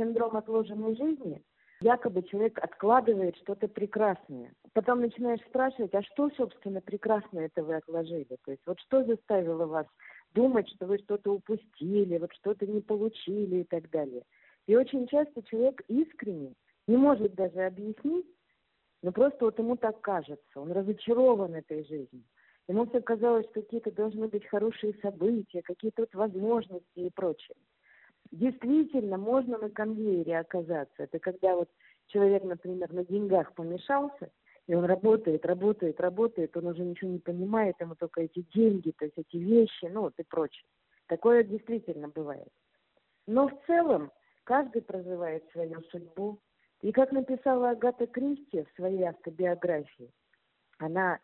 синдром отложенной жизни. Якобы человек откладывает что-то прекрасное. Потом начинаешь спрашивать, а что, собственно, прекрасное это вы отложили? То есть вот что заставило вас думать, что вы что-то упустили, вот что-то не получили и так далее. И очень часто человек искренне не может даже объяснить, но просто вот ему так кажется, он разочарован этой жизнью. Ему все казалось, что какие-то должны быть хорошие события, какие-то вот возможности и прочее. Действительно, можно на конвейере оказаться. Это когда вот человек, например, на деньгах помешался, и он работает, работает, работает, он уже ничего не понимает, ему только эти деньги, то есть эти вещи, ну вот и прочее. Такое действительно бывает. Но в целом каждый проживает свою судьбу. И как написала Агата Кристи в своей автобиографии, она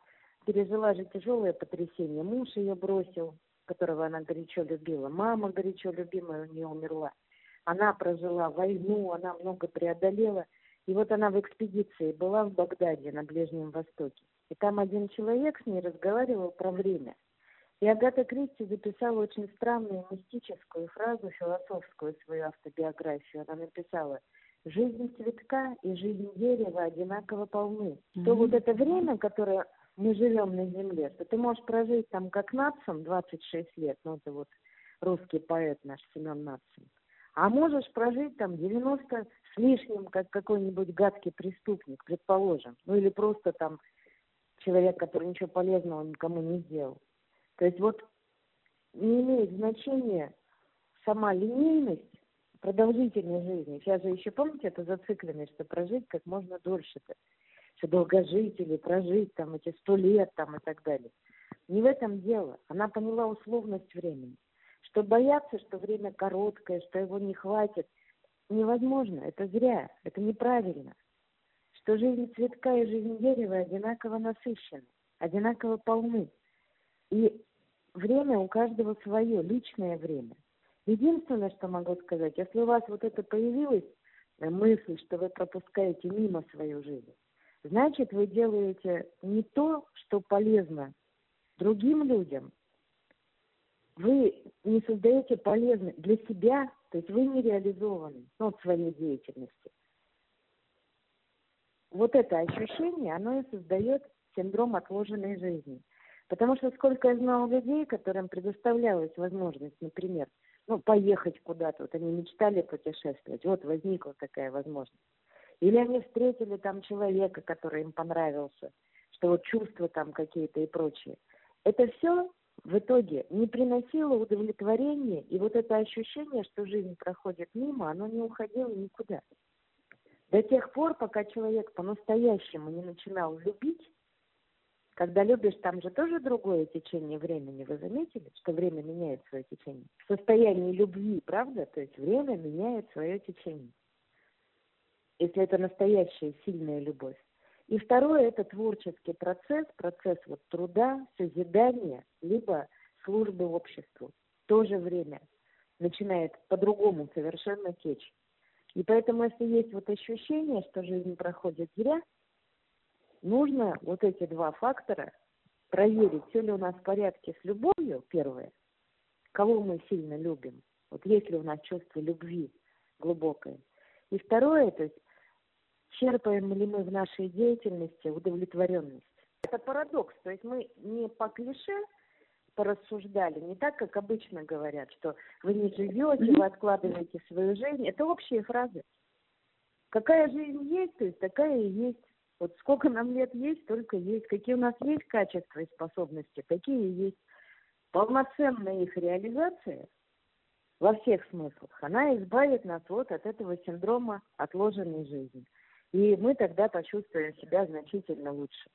пережила же тяжелое потрясение. Муж ее бросил, которого она горячо любила. Мама горячо любимая у нее умерла. Она прожила войну, она много преодолела. И вот она в экспедиции была в Багдаде на Ближнем Востоке. И там один человек с ней разговаривал про время. И Агата Кристи записала очень странную мистическую фразу, философскую свою автобиографию. Она написала «Жизнь цветка и жизнь дерева одинаково полны». Mm-hmm. То вот это время, которое мы живем на Земле, что ты можешь прожить там как Нацин 26 лет, ну это вот русский поэт наш Семен Нацин, а можешь прожить там 90 с лишним, как какой-нибудь гадкий преступник, предположим, ну или просто там человек, который ничего полезного никому не сделал. То есть вот не имеет значения сама линейность продолжительной жизни. Сейчас же еще, помните, это зацикленность, что прожить как можно дольше-то что долгожители, прожить там эти сто лет там и так далее. Не в этом дело. Она поняла условность времени. Что бояться, что время короткое, что его не хватит, невозможно. Это зря, это неправильно. Что жизнь цветка и жизнь дерева одинаково насыщены, одинаково полны. И время у каждого свое, личное время. Единственное, что могу сказать, если у вас вот это появилась э, мысль, что вы пропускаете мимо свою жизнь, значит, вы делаете не то, что полезно другим людям. Вы не создаете полезно для себя, то есть вы не реализованы ну, в своей деятельности. Вот это ощущение, оно и создает синдром отложенной жизни. Потому что сколько я знала людей, которым предоставлялась возможность, например, ну, поехать куда-то, вот они мечтали путешествовать, вот возникла такая возможность. Или они встретили там человека, который им понравился, что вот чувства там какие-то и прочее. Это все в итоге не приносило удовлетворения, и вот это ощущение, что жизнь проходит мимо, оно не уходило никуда. До тех пор, пока человек по-настоящему не начинал любить, когда любишь, там же тоже другое течение времени. Вы заметили, что время меняет свое течение? В состоянии любви, правда? То есть время меняет свое течение если это настоящая сильная любовь. И второе – это творческий процесс, процесс вот труда, созидания, либо службы обществу. В то же время начинает по-другому совершенно течь. И поэтому, если есть вот ощущение, что жизнь проходит зря, нужно вот эти два фактора проверить, все ли у нас в порядке с любовью, первое, кого мы сильно любим, вот есть ли у нас чувство любви глубокое. И второе, то есть черпаем ли мы в нашей деятельности удовлетворенность. Это парадокс, то есть мы не по клише порассуждали, не так, как обычно говорят, что вы не живете, вы откладываете свою жизнь. Это общие фразы. Какая жизнь есть, то есть такая и есть. Вот сколько нам лет есть, только есть. Какие у нас есть качества и способности, такие и есть. Полноценная их реализация во всех смыслах, она избавит нас вот от этого синдрома отложенной жизни. И мы тогда почувствуем себя значительно лучше.